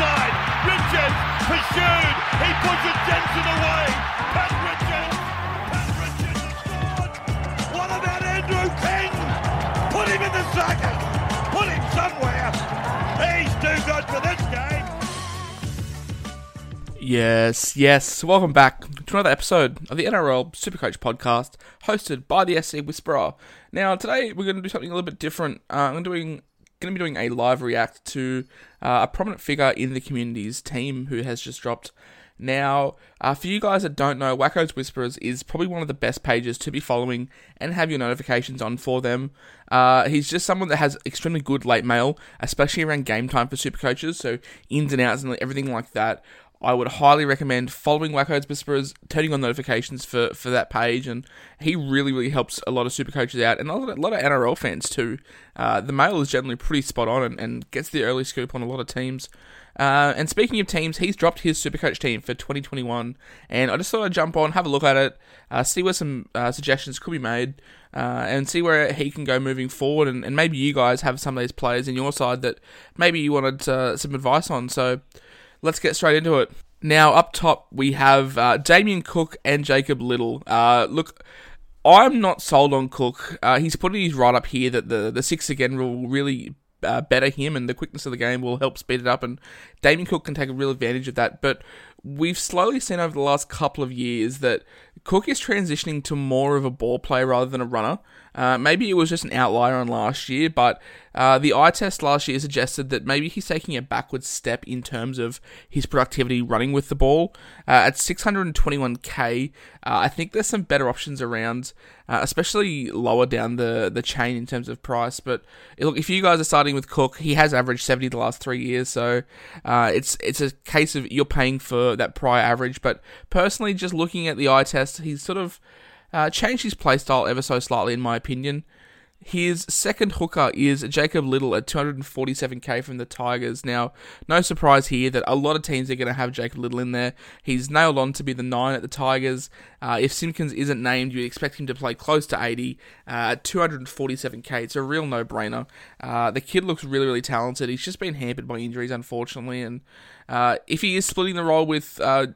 Richards pursued. He pushes Jensen away. Pat Richards. Pat Richards scored. What about Andrew King? Put him in the. Put him somewhere. He's too good for this game. Yes, yes. Welcome back to another episode of the NRL Supercoach podcast, hosted by the SC Whisperer. Now, today we're going to do something a little bit different. Uh, I'm doing going to be doing a live react to uh, a prominent figure in the community's team who has just dropped. Now, uh, for you guys that don't know, Wacko's Whisperers is probably one of the best pages to be following and have your notifications on for them. Uh, he's just someone that has extremely good late mail, especially around game time for super coaches, so ins and outs and everything like that. I would highly recommend following Wacko's Whisperers, turning on notifications for, for that page, and he really, really helps a lot of super coaches out, and a lot of, a lot of NRL fans too. Uh, the mail is generally pretty spot on and, and gets the early scoop on a lot of teams. Uh, and speaking of teams, he's dropped his Supercoach team for 2021, and I just thought I'd jump on, have a look at it, uh, see where some uh, suggestions could be made, uh, and see where he can go moving forward. And, and, maybe you guys have some of these players in your side that maybe you wanted uh, some advice on. So let's get straight into it. Now, up top, we have uh, Damien Cook and Jacob Liddle. Uh, look, I'm not sold on Cook. Uh, he's putting his right up here that the, the six again will really uh, better him, and the quickness of the game will help speed it up. And Damien Cook can take a real advantage of that. But we've slowly seen over the last couple of years that Cook is transitioning to more of a ball player rather than a runner. Uh, maybe it was just an outlier on last year, but uh, the eye test last year suggested that maybe he's taking a backwards step in terms of his productivity running with the ball. Uh, at 621k, uh, I think there's some better options around, uh, especially lower down the, the chain in terms of price. But look, if you guys are starting with Cook, he has averaged 70 the last three years, so uh, it's it's a case of you're paying for that prior average. But personally, just looking at the eye test, he's sort of uh, changed his playstyle ever so slightly, in my opinion. His second hooker is Jacob Liddle at 247k from the Tigers. Now, no surprise here that a lot of teams are going to have Jacob Liddle in there. He's nailed on to be the 9 at the Tigers. Uh, if Simpkins isn't named, you'd expect him to play close to 80 uh, at 247k. It's a real no brainer. Uh, the kid looks really, really talented. He's just been hampered by injuries, unfortunately. And uh, if he is splitting the role with uh,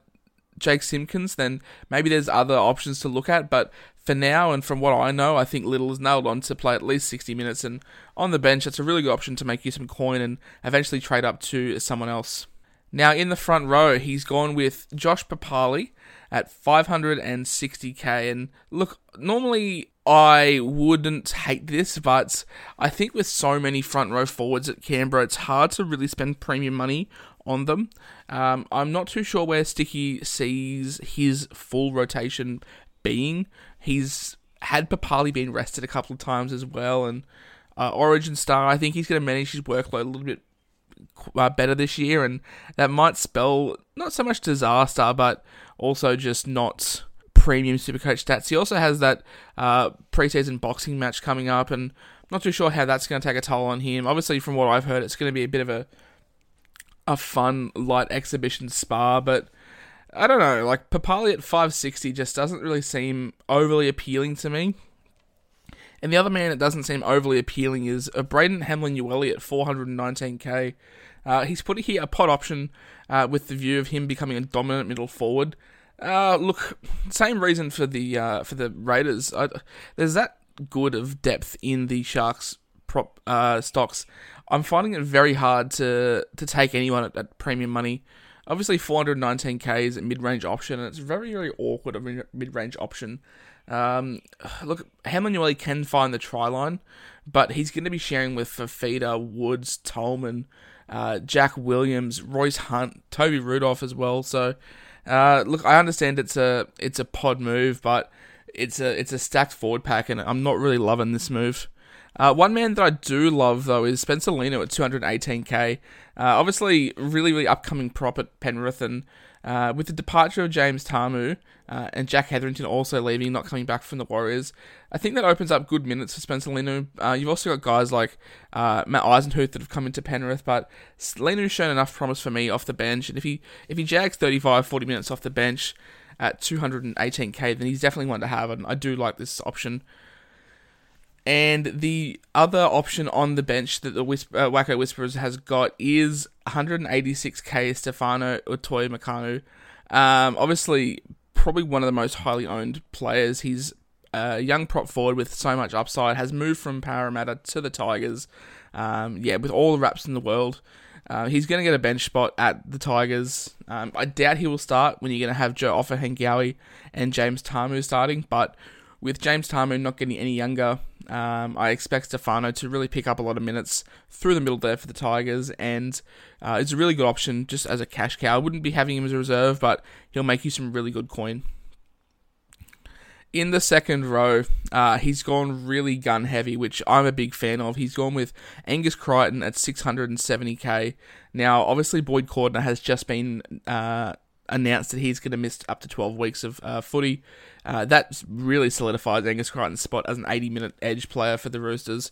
Jake Simpkins, then maybe there's other options to look at. But for now, and from what I know, I think Liddle is nailed on to play at least 60 minutes. And on the bench, it's a really good option to make you some coin and eventually trade up to someone else. Now, in the front row, he's gone with Josh Papalii at 560k. And look, normally I wouldn't hate this, but I think with so many front row forwards at Canberra, it's hard to really spend premium money on them. Um, I'm not too sure where Sticky sees his full rotation being. He's had Papalii being rested a couple of times as well, and uh, Origin Star, I think he's going to manage his workload a little bit uh, better this year, and that might spell not so much disaster, but also just not premium Supercoach stats. He also has that uh, preseason boxing match coming up, and not too sure how that's going to take a toll on him. Obviously, from what I've heard, it's going to be a bit of a a fun light exhibition spa, but I don't know, like Papalii at 560 just doesn't really seem overly appealing to me. And the other man that doesn't seem overly appealing is a Braden Hamlin Uele at 419k. Uh, he's put here a pot option uh, with the view of him becoming a dominant middle forward. Uh, look, same reason for the uh, for the Raiders. I, there's that good of depth in the Sharks prop uh, stocks. I'm finding it very hard to to take anyone at, at premium money. Obviously, 419k is a mid range option, and it's very very awkward a mid range option. Um, look, Hamlin can find the try line, but he's going to be sharing with Fifita, Woods, Tolman, uh, Jack Williams, Royce Hunt, Toby Rudolf as well. So Uh, look, I understand it's a it's a pod move, but it's a it's a stacked forward pack, and I'm not really loving this move. Uh, one man that I do love though is Spencer Leniu at 218k. Uh, obviously, really really upcoming prop at Penrith, and uh, with the departure of James Tamou uh, and Jack Hetherington also leaving, not coming back from the Warriors, I think that opens up good minutes for Spencer Leniu. Uh, you've also got guys like uh, Matt Eisenhuth that have come into Penrith, but Leniu's shown enough promise for me off the bench, and if he if he jags 35, 40 minutes off the bench at 218k, then he's definitely one to have, and I do like this option. And the other option on the bench that the Whisper, uh, Wacko Whisperers has got is 186k Stefano Utoikamanu. Um, obviously, probably one of the most highly owned players. He's a young prop forward with so much upside. Has moved from Parramatta to the Tigers. Um, yeah, with all the raps in the world. Uh, he's going to get a bench spot at the Tigers. Um, I doubt he will start when you're going to have Joe Ofahengaue and James Tamou starting, but with James Tamou not getting any younger, um, I expect Stefano to really pick up a lot of minutes through the middle there for the Tigers, and uh, it's a really good option just as a cash cow. I wouldn't be having him as a reserve, but he'll make you some really good coin. In the second row, uh, he's gone really gun heavy, which I'm a big fan of. He's gone with Angus Crichton at 670k. Now, obviously, Boyd Cordner has just been uh, announced that he's going to miss up to 12 weeks of uh, footy. Uh, that really solidifies Angus Crichton's spot as an 80 minute edge player for the Roosters.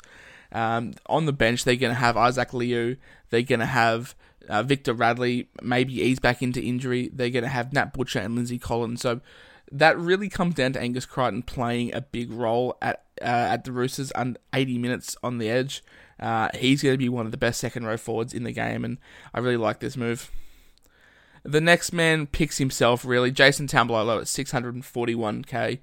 Um, on the bench, they're going to have Isaac Liu. They're going to have uh, Victor Radley, maybe ease back into injury. They're going to have Nat Butcher and Lindsay Collins. So that really comes down to Angus Crichton playing a big role at uh, at the Roosters and 80 minutes on the edge. Uh, he's going to be one of the best second row forwards in the game, and I really like this move. The next man picks himself, really. Jason Taumalolo at 641k.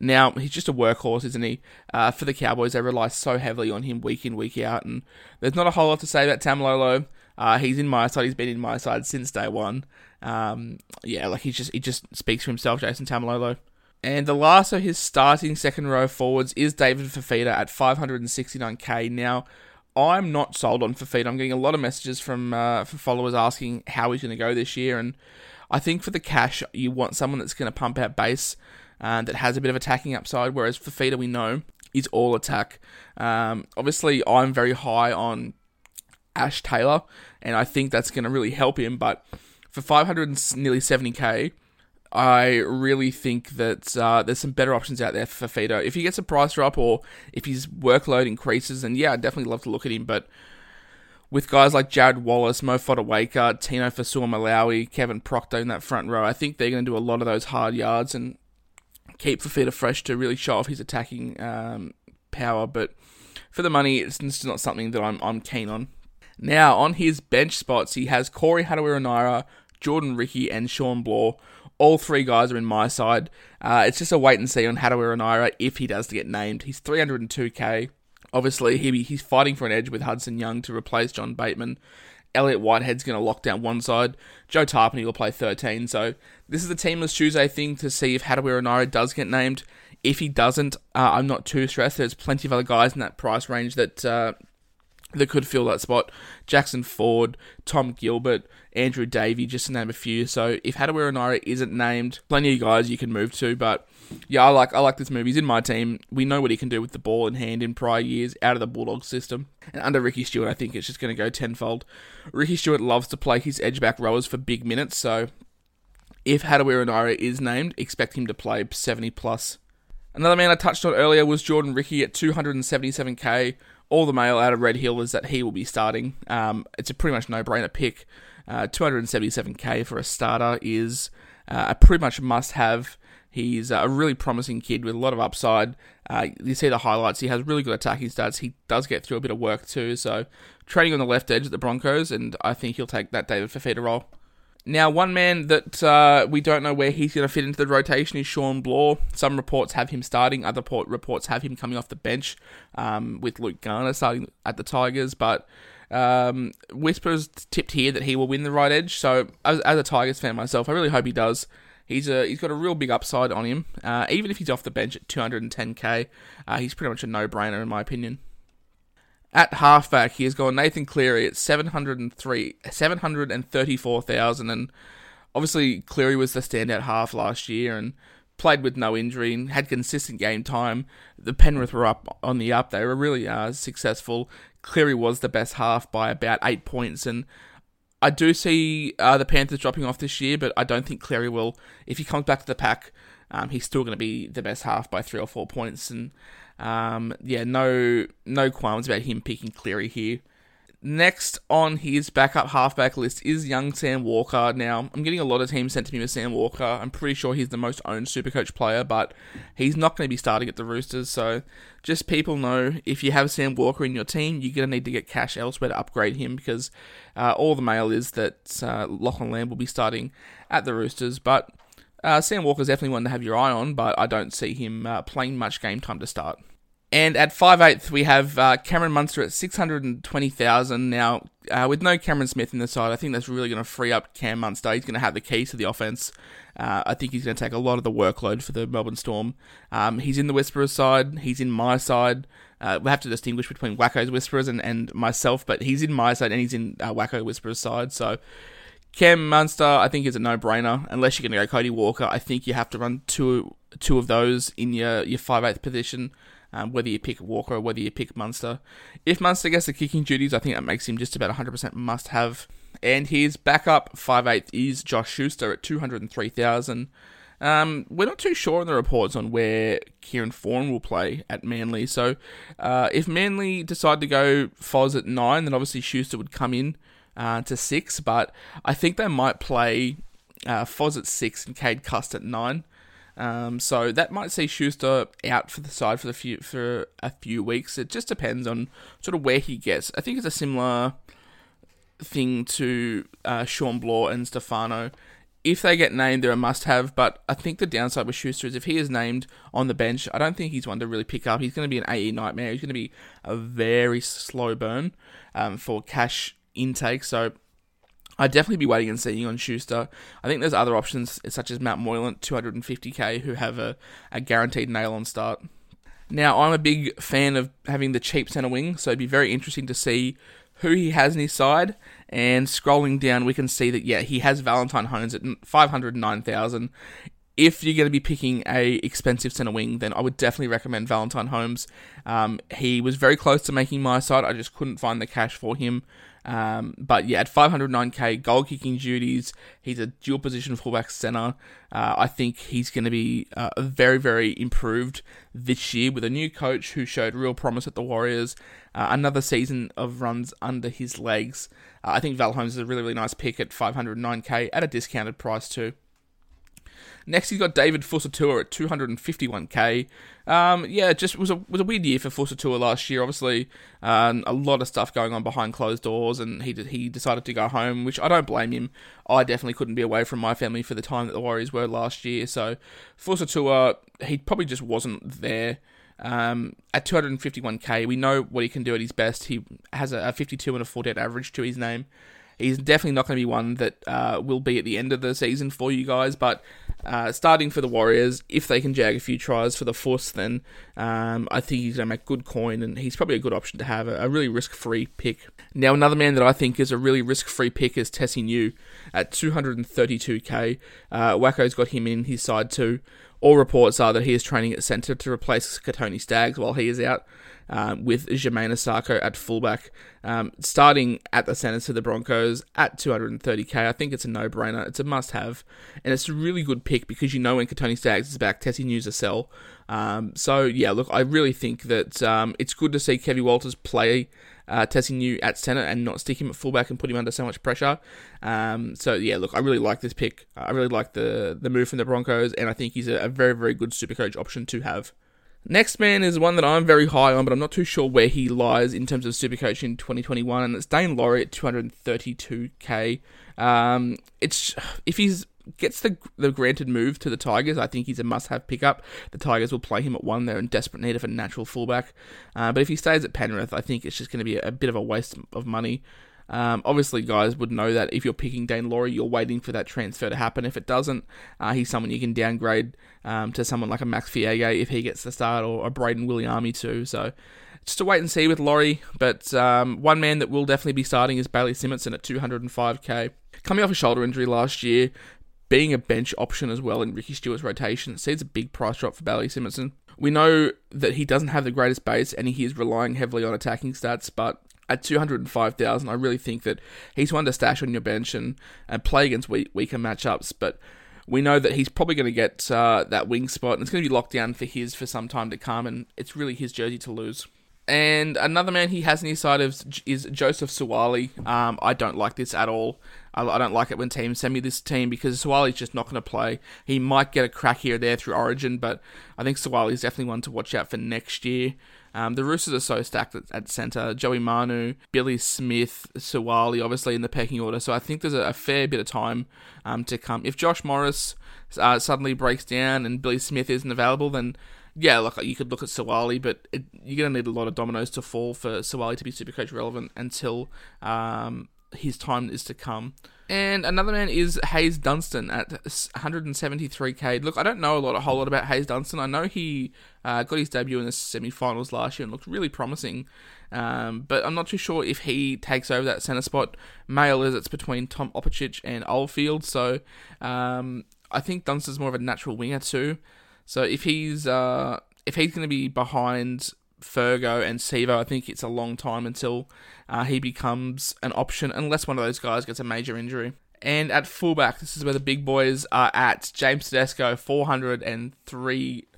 Now, he's just a workhorse, isn't he? Uh, for the Cowboys, they rely so heavily on him week in, week out, and there's not a whole lot to say about Taumalolo. Uh, he's in my side. He's been in my side since day one. Um, yeah, like he just he just speaks for himself, Jason Taumalolo. And the last of his starting second row forwards is David Fifita at 569k. Now, I'm not sold on Fifita. I'm getting a lot of messages from uh, followers asking how he's going to go this year, and I think for the cash, you want someone that's going to pump out base uh, that has a bit of attacking upside. Whereas Fifita, we know, is all attack. Um, obviously, I'm very high on Ash Taylor, and I think that's going to really help him. But for 500 nearly 70k, I really think that uh, there's some better options out there for Fifita. If he gets a price drop or if his workload increases, then yeah, I'd definitely love to look at him. But with guys like Jarrod Wallace, Mo Fotuaika, Tino Fa'asuamaleaui, Kevin Proctor in that front row, I think they're going to do a lot of those hard yards and keep Fifita fresh to really show off his attacking um, power. But for the money, it's just not something that I'm, I'm keen on. Now, on his bench spots, he has Corey Harawira-Naera, Jordan Riki, and Shaun Blore all three guys are in my side. Uh, it's just a wait and see on Harawira-Naera if he does get named. He's 302k. Obviously, he, he's fighting for an edge with Hudson Young to replace John Bateman. Elliot Whitehead's going to lock down one side. Joe Tapine will play 13. So this is a teamless Tuesday thing to see if Harawira-Naera does get named. If he doesn't, uh, I'm not too stressed. There's plenty of other guys in that price range that uh, that could fill that spot. Jackson Ford, Tom Gilbert, Andrew Davey, just to name a few. So if Harawira-Naera isn't named, plenty of guys you can move to. But yeah, I like I like this move. He's in my team. We know what he can do with the ball in hand in prior years out of the Bulldog system. And under Ricky Stuart, I think it's just going to go tenfold. Ricky Stuart loves to play his edge back rowers for big minutes. So if Harawira-Naera is named, expect him to play 70 plus. Another man I touched on earlier was Jordan Riki at 277k all the mail out of Red Hill is that he will be starting. Um, it's a pretty much no-brainer pick. Uh, 277k for a starter is uh, a pretty much must-have. He's a really promising kid with a lot of upside. Uh, you see the highlights. He has really good attacking stats. He does get through a bit of work too. So trading on the left edge at the Broncos, and I think he'll take that David Fifita role. Now, one man that uh, we don't know where he's going to fit into the rotation is Shaun Blore. Some reports have him starting, other reports have him coming off the bench um, with Luke Garner starting at the Tigers. But um, whispers tipped here that he will win the right edge. So, as, as, a Tigers fan myself, I really hope he does. He's a he's got a real big upside on him. Uh, even if he's off the bench at 210k, uh, he's pretty much a no brainer in my opinion. At halfback, he has gone Nathan Cleary at 703, 734,000. And obviously Cleary was the standout half last year and played with no injury and had consistent game time. The Penrith were up on the up; they were really uh, successful. Cleary was the best half by about eight points, and I do see uh, the Panthers dropping off this year, but I don't think Cleary will. If he comes back to the pack, um, he's still going to be the best half by three or four points, and um, yeah, no no qualms about him picking Cleary here. Next on his backup halfback list is young Sam Walker. Now, I'm getting a lot of teams sent to me with Sam Walker. I'm pretty sure he's the most owned Supercoach player, but he's not going to be starting at the Roosters. So, just people know if you have Sam Walker in your team, you're going to need to get cash elsewhere to upgrade him because uh, all the mail is that uh, Lachlan Lamb will be starting at the Roosters. But uh, Sam Walker's definitely one to have your eye on, but I don't see him uh, playing much game time to start. And at 5'8", we have uh, Cameron Munster at 620,000. Now, uh, with no Cameron Smith in the side, I think that's really going to free up Cam Munster. He's going to have the keys to the offense. Uh, I think he's going to take a lot of the workload for the Melbourne Storm. Um, he's in the Whisperers side. He's in my side. Uh, we have to distinguish between Wacko's Whisperers and, and myself, but he's in my side and he's in uh, Wacko Whisperers' side. So Cam Munster, I think, is a no-brainer. Unless you're going to go Cody Walker, I think you have to run two two of those in your your five eighth position um, whether you pick Walker or whether you pick Munster. If Munster gets the kicking duties, I think that makes him just about 100% must have. And his backup 5'8 is Josh Schuster at 203,000. Um, we're not too sure in the reports on where Kieran Foran will play at Manly. So uh, if Manly decide to go Foz at 9, then obviously Schuster would come in uh, to 6. But I think they might play uh, Foz at 6 and Cade Cust at 9. Um, so that might see Schuster out for the side for the few for a few weeks. It just depends on sort of where he gets. I think it's a similar thing to uh, Shaun Blore and Stefano. If they get named, they're a must-have. But I think the downside with Schuster is if he is named on the bench, I don't think he's one to really pick up. He's going to be an AE nightmare. He's going to be a very slow burn um, for cash intake. So I'd definitely be waiting and seeing on Schuster. I think there's other options such as Matt Moylan, 250k, who have a, a guaranteed nail on start. Now, I'm a big fan of having the cheap centre wing, so it'd be very interesting to see who he has in his side. And scrolling down, we can see that, yeah, he has Valentine Holmes at 509,000. If you're going to be picking a expensive centre wing, then I would definitely recommend Valentine Holmes. Um, he was very close to making my side. I just couldn't find the cash for him. Um, but yeah, at 509k, goal kicking duties, he's a dual position fullback center. Uh, I think he's going to be uh, very, very improved this year with a new coach who showed real promise at the Warriors. Uh, another season of runs under his legs. Uh, I think Val Holmes is a really, really nice pick at 509k at a discounted price too. Next, he's got David Fusitu'a at 251k. Um, yeah, just was a was a weird year for Fusitu'a last year. Obviously, um, a lot of stuff going on behind closed doors, and he he decided to go home, which I don't blame him. I definitely couldn't be away from my family for the time that the Warriors were last year. So Fusitu'a, he probably just wasn't there. Um, at 251k, we know what he can do at his best. He has a, a 52 and a 48 average to his name. He's definitely not going to be one that uh, will be at the end of the season for you guys, but uh, starting for the Warriors, if they can jag a few tries for the Force, then um, I think he's going to make good coin, and he's probably a good option to have, a, a really risk-free pick. Now, another man that I think is a really risk-free pick is Tesi Niu at 232k. Uh, Wacko's got him in his side too. All reports are that he is training at centre to replace Kotoni Staggs while he is out um, with Jamayne Isaako at fullback. Um, starting at the centre for the Broncos at 230k, I think it's a no-brainer. It's a must-have, and it's a really good pick because you know when Kotoni Staggs is back, Tesi Niu's a sell. Um, so yeah, look, I really think that um, it's good to see Kevin Walters play uh, Niu at centre and not stick him at fullback and put him under so much pressure. Um, so yeah, look, I really like this pick. I really like the the move from the Broncos, and I think he's a, a very very good super coach option to have. Next man is one that I'm very high on, but I'm not too sure where he lies in terms of Supercoach in 2021, and it's Daine Laurie at 232k. Um, it's if he's gets the the granted move to the Tigers, I think he's a must-have pickup. The Tigers will play him at one; they're in desperate need of a natural fullback. Uh, but if he stays at Penrith, I think it's just going to be a, bit of a waste of money. Um, obviously, guys would know that if you're picking Daine Laurie, you're waiting for that transfer to happen. If it doesn't, uh, he's someone you can downgrade um, to someone like a Max Feagai if he gets the start, or a Brayden Williami too. So just to wait and see with Laurie. But um, one man that will definitely be starting is Bailey Simonsson at 205k. Coming off a shoulder injury last year, being a bench option as well in Ricky Stuart's rotation, sees a big price drop for Bailey Simonsson. We know that he doesn't have the greatest base and he is relying heavily on attacking stats, but at 205,000, I really think that he's one to stash on your bench and, and play against weak, weaker matchups. But we know that he's probably going to get uh, that wing spot and it's going to be locked down for his for some time to come, and it's really his jersey to lose. And another man he has on his side of is Joseph Suaalii. Um, I don't like this at all. I, I, don't like it when teams send me this team because Suaalii's just not going to play. He might get a crack here or there through Origin, but I think Suaalii is definitely one to watch out for next year. Um, the Roosters are so stacked at, at centre. Joey Manu, Billy Smith, Suaalii, obviously in the pecking order. So I think there's a, a fair bit of time um, to come. If Josh Morris uh, suddenly breaks down and Billy Smith isn't available, then yeah, look, you could look at Suaalii, but it, you're going to need a lot of dominoes to fall for Suaalii to be super coach relevant until um, his time is to come. And another man is Haze Dunster at 173k. Look, I don't know a lot, a whole lot about Haze Dunster. I know he uh, got his debut in the semi-finals last year and looked really promising. Um, but I'm not too sure if he takes over that centre spot. Mail is it's between Tom Opacic and Oldfield, so um, I think Dunster's more of a natural winger too. So if he's uh, if he's going to be behind Fergo and Sivo, I think it's a long time until uh, he becomes an option, unless one of those guys gets a major injury. And at fullback, this is where the big boys are at. James Tedesco, 403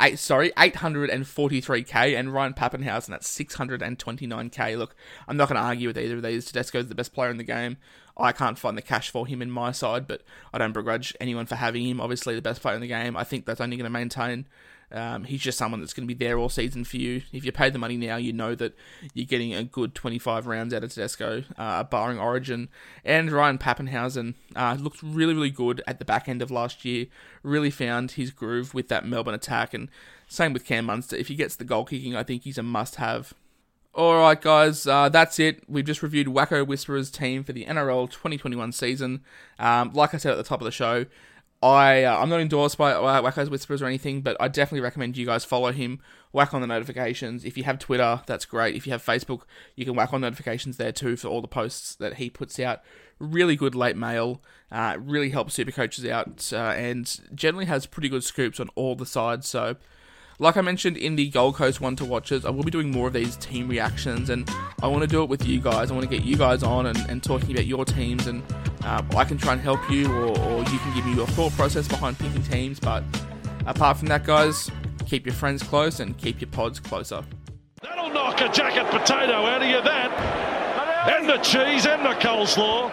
eight sorry, 843k, and Ryan Papenhuyzen at 629k. Look, I'm not going to argue with either of these. Tedesco's the best player in the game. I can't find the cash for him in my side, but I don't begrudge anyone for having him. Obviously, the best player in the game. I think that's only going to maintain. Um, he's just someone that's going to be there all season for you. If you pay the money now, you know that you're getting a good 25 rounds out of Tedesco, uh, barring Origin. And Ryan Papenhuyzen uh, looked really, really good at the back end of last year. Really found his groove with that Melbourne attack. And same with Cam Munster. If he gets the goal kicking, I think he's a must have. Alright, guys, uh, that's it. We've just reviewed Wacko Whisperer's team for the NRL 2021 season. Um, like I said at the top of the show, I uh, I'm not endorsed by uh, Wacko's Whisperers or anything, but I definitely recommend you guys follow him. Whack on the notifications. If you have Twitter, that's great. If you have Facebook, you can whack on notifications there too for all the posts that he puts out. Really good late mail. Uh, really helps super coaches out, uh, and generally has pretty good scoops on all the sides. So like I mentioned in the Gold Coast one to watches, I will be doing more of these team reactions, and I want to do it with you guys. I want to get you guys on and, and talking about your teams, and uh, I can try and help you, or, or you can give me your thought process behind picking teams. But apart from that, guys, keep your friends close and keep your pods closer. That'll knock a jacket potato out of you, that. And the cheese and the coleslaw.